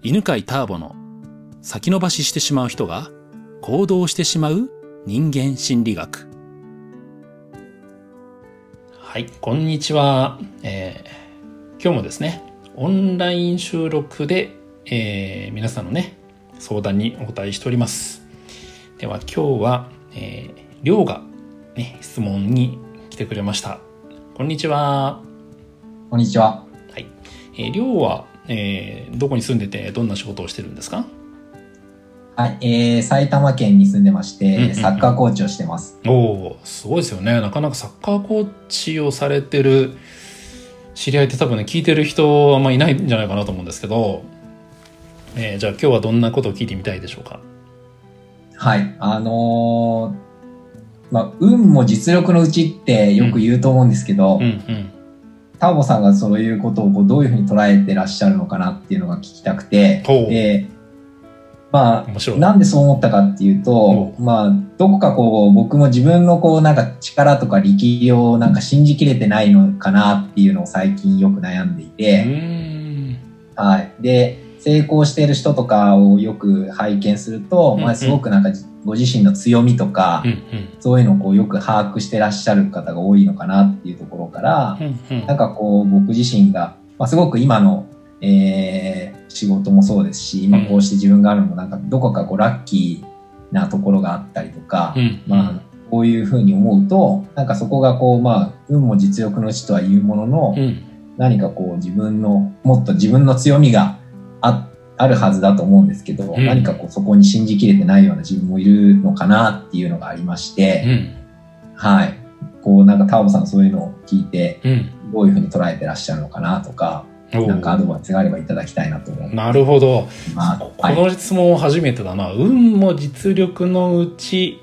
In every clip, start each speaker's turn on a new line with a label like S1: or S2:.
S1: 犬飼ターボの先延ばししてしまう人が行動してしまう人間心理学。はい、こんにちは。えー、今日もですね、オンライン収録で、えー、皆さんのね、相談にお答えしております。では今日は、えー、りょうが、ね、質問に来てくれました。こんにちは。
S2: こんにちは。
S1: はい。えー、りょうは、えー、どこに住んでてどんな仕事をしてるんですか？
S2: はい、えー、埼玉県に住んでまして、うんうんうん、サッカーコーチをしてます。
S1: おお、すごいですよね。なかなかサッカーコーチをされてる知り合いって多分ね、聞いてる人あんまいないんじゃないかなと思うんですけど、えー、じゃあ今日はどんなことを聞いてみたいでしょうか？
S2: はい、あのー、まあ、運も実力のうちってよく言うと思うんですけど、うんうんうんターボさんがそういうことをこうどういうふうに捉えてらっしゃるのかなっていうのが聞きたくて、で、まあ、なんでそう思ったかっていうと、まあ、どこかこう、僕も自分のこう、なんか力とか力をなんか信じきれてないのかなっていうのを最近よく悩んでいて、はい。で、成功している人とかをよく拝見すると、まあ、すごくなんかご自身の強みとか、うんうん、そういうのをこうよく把握してらっしゃる方が多いのかなっていうところから、うんうん、なんかこう僕自身が、まあ、すごく今の、えー、仕事もそうですし、今こうして自分があるのもなんかどこかこうラッキーなところがあったりとか、うんうん、まあこういうふうに思うと、なんかそこがこう、まあ、運も実力のうちとは言うものの、うん、何かこう自分の、もっと自分の強みがああるはずだと思うんですけど、うん、何かこうそこに信じきれてないような自分もいるのかなっていうのがありまして、うん、はい。こうなんかタオボさんそういうのを聞いて、どういうふうに捉えてらっしゃるのかなとか、なんかアドバイスがあればいただきたいなと思
S1: う。なるほど。まあ、この質問初めてだな。はい、運も実力のうち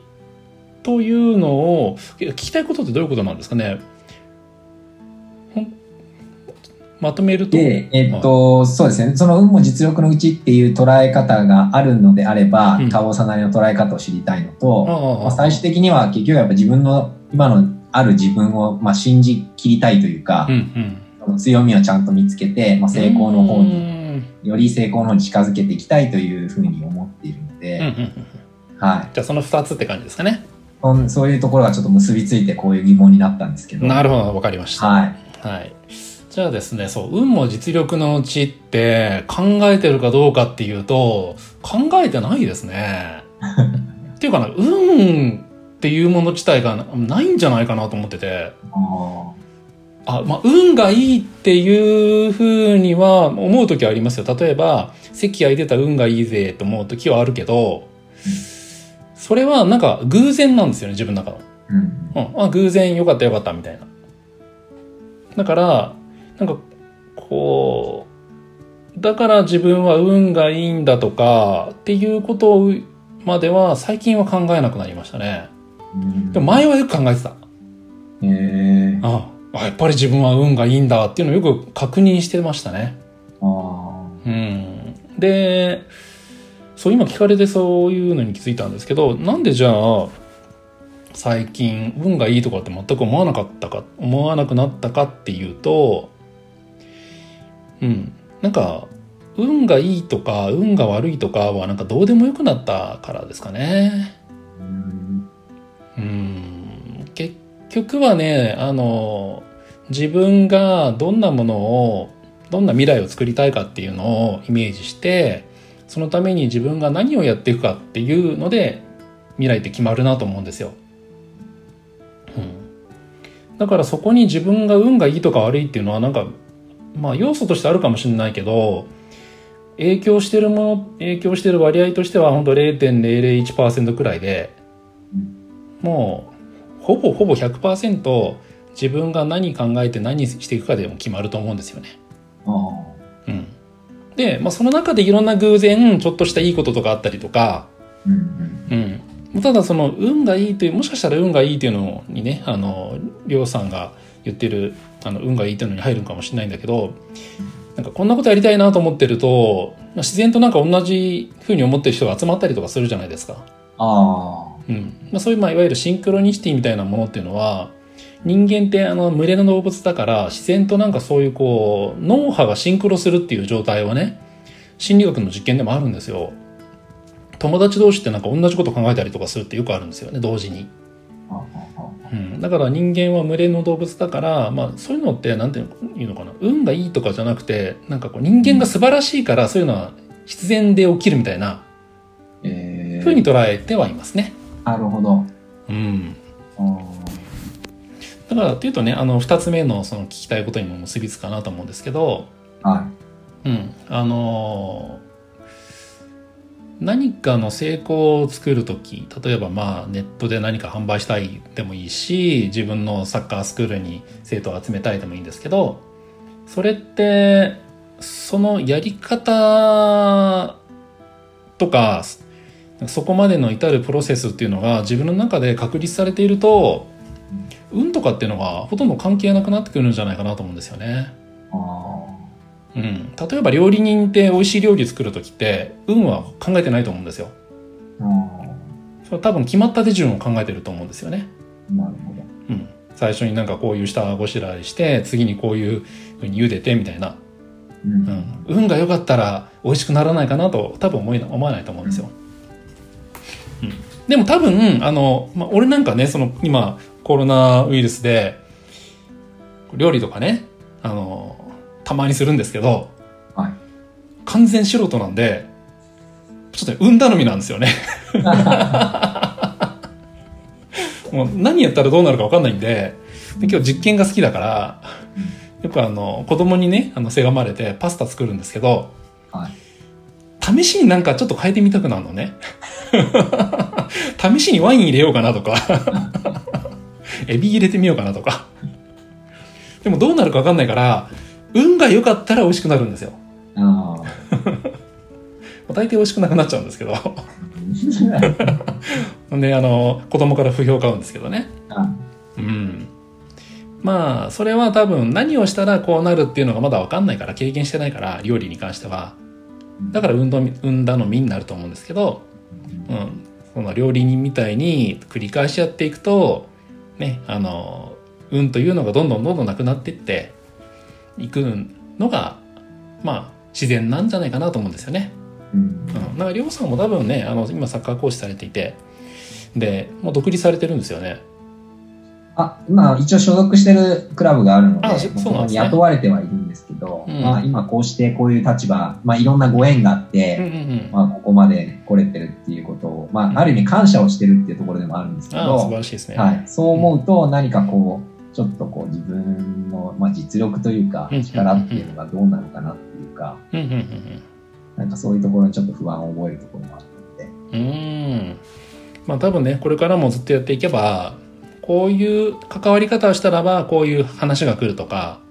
S1: というのを、聞きたいことってどういうことなんですかね？まとめると？
S2: で、えっと、はい、そうですね。その運も実力のうちっていう捉え方があるのであれば、うさなりの捉え方を知りたいのと、まあ、最終的には結局やっぱ自分の今のある自分を、まあ、信じきりたいというか、うんうん、強みをちゃんと見つけて、まあ、成功の方に、より成功の方に近づけていきたいというふうに思っているので、
S1: はい。じゃあその2つって感じですかね？
S2: そういうところがちょっと結びついてこういう疑問になったんですけど。
S1: なるほど、わかりました。はい。はい。じゃあですね、そう、運も実力のうちって考えてるかどうかっていうと、考えてないですね。っていうかな、運っていうもの自体がないんじゃないかなと思ってて。あまあ、運がいいっていうふうには思う時はありますよ。例えば、席空いてた運がいいぜと思う時はあるけど、それはなんか偶然なんですよね、自分の中の。うん。うん、あ偶然よかったよかったみたいな。だから、なんか、こう、だから自分は運がいいんだとかっていうことまでは最近は考えなくなりましたね。でも前はよく考えてた。へえああ。やっぱり自分は運がいいんだっていうのをよく確認してましたね。あうん。で、そう今聞かれてそういうのに気づいたんですけど、なんでじゃあ、最近運がいいとかって全く思わなかったか、思わなくなったかっていうと、うん。なんか、運がいいとか、運が悪いとかはなんかどうでもよくなったからですかね。うん。結局はね、あの、自分がどんなものを、どんな未来を作りたいかっていうのをイメージして、そのために自分が何をやっていくかっていうので、未来って決まるなと思うんですよ。うん。だからそこに自分が運がいいとか悪いっていうのはなんかまあ要素としてあるかもしれないけど、影響してるもの、影響してる割合としては本当0.001%くらいで、もう、ほぼほぼ100%自分が何考えて何していくかでも決まると思うんですよね。うん。で、まあその中でいろんな偶然、ちょっとしたいいこととかあったりとか、うん、うん、ただその運がいいという、もしかしたら運がいいというのにね、あの、りょうさんが言ってるあの運がいいっていうのに入るかもしれないんだけどなんかこんなことやりたいなと思ってると自然となんか同じふうに思ってる人が集まったりとかするじゃないですか。あうんまあ、そういう、まあ、いわゆるシンクロニシティみたいなものっていうのは人間ってあの群れの動物だから自然となんかそういうこう脳波がシンクロするっていう状態をね心理学の実験でもあるんですよ。友達同士ってなんか同じこと考えたりとかするってよくあるんですよね、同時に。うん、だから人間は群れの動物だから、まあ、そういうのって何ていうのかな運がいいとかじゃなくてなんかこう人間が素晴らしいからそういうのは必然で起きるみたいな、えー、ふうに捉えてはいますね。
S2: なるほど。
S1: うん。だからっていうとねあの2つ目のその聞きたいことにも結びつくかなと思うんですけど、
S2: は
S1: い、うんあの何かの成功を作る時例えばまあネットで何か販売したいでもいいし自分のサッカースクールに生徒を集めたいでもいいんですけどそれってそのやり方とかそこまでの至るプロセスっていうのが自分の中で確立されていると運とかっていうのがほとんど関係なくなってくるんじゃないかなと思うんですよね。うん、例えば料理人って美味しい料理作る時って運は考えてないと思うんですよ。それ多分決まった手順を考えてると思うんですよね。
S2: なるほど。
S1: うん。最初になんかこういう下ごしらえして次にこういうふうに茹でてみたいな。うん、うん、運が良かったら美味しくならないかなと多分思い思わないと思うんですよ。うん、でも多分あの、まあ、俺なんかねその今コロナウイルスで料理とかねあのたまにするんですけど、
S2: はい、
S1: 完全素人なんでちょっと運頼みなんですよね。もう何やったらどうなるか分かんないんでで今日実験が好きだからよくあの子供にねあのせがまれてパスタ作るんですけど、
S2: はい、
S1: 試しになんかちょっと変えてみたくなるのね。試しにワイン入れようかなとか。エビ入れてみようかなとか。でもどうなるか分かんないから、運が良かったら美味しくなるんですよ。
S2: あ
S1: 大抵美味しくなくなっちゃうんですけど。で、あの、子供から不評買うんですけどね。うん。まあ、それは多分何をしたらこうなるっていうのがまだ分かんないから、経験してないから、料理に関しては。だから運動、運頼みになると思うんですけど、うん。その料理人みたいに繰り返しやっていくと、ね、あの、運というのがどんどんどんどんなくなっていっていくのが、まあ、自然なんじゃないかなと思うんですよね。
S2: うん。だ
S1: から、りょうさんも多分ね、あの、今サッカー講師されていて、で、もう独立されてるんですよね。
S2: あ、今、一応所属してるクラブがあるので、あそうなんですね、雇われてはいるんですけど、うん、まあ今こうしてこういう立場、まあいろんなご縁があって、うんうんうん、まあここまで来れてるっていうことを、まあある意味感謝をしてるっていうところでもあるんですけど、
S1: 素晴らしいですね。
S2: はい。そう思うと何かこう、ちょっとこう自分の、まあ、実力というか力っていうのがどうなのかなっていうか、なんかそういうところにちょっと不安を覚えるところもある
S1: ので。うん。まあ多分ね、これからもずっとやっていけば、こういう関わり方をしたらば、こういう話が来るとか、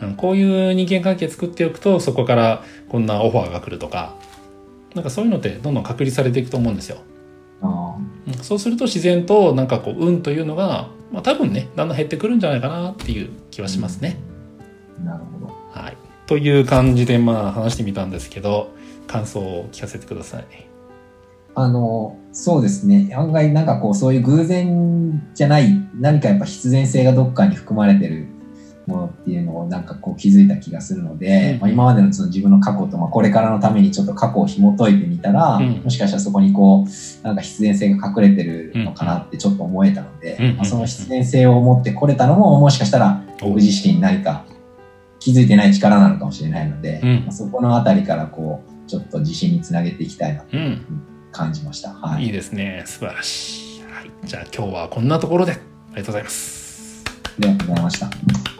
S1: うん、こういう人間関係作っておくと、そこからこんなオファーが来るとか、なんかそういうのってどんどん確立されていくと思うんですよ。そうすると自然となんかこう運というのが、まあ、多分ねだんだん減ってくるんじゃないかなっていう気はしますね。
S2: うん、なるほど、
S1: はい、という感じでまあ話してみたんですけど感想を聞かせてください。
S2: あのそうですね案外なんかこうそういう偶然じゃない何かやっぱ必然性がどっかに含まれてるものっていうのをなんかこう気づいた気がするので、うん、まあ、今までのその自分の過去とまあこれからのためにちょっと過去を紐解いてみたら、うん、もしかしたらそこにこうなんか必然性が隠れてるのかなってちょっと思えたので、うん、まあ、その必然性を持ってこれたのももしかしたら僕自身何か気づいてない力なのかもしれないので、まあ、そこのあたりからこうちょっと自信につなげていきたいなと感じました。
S1: はい、いいですね。素晴らしい、はい、じゃあ今日はこんなところで。ありがとうございます。
S2: ありがとうございました。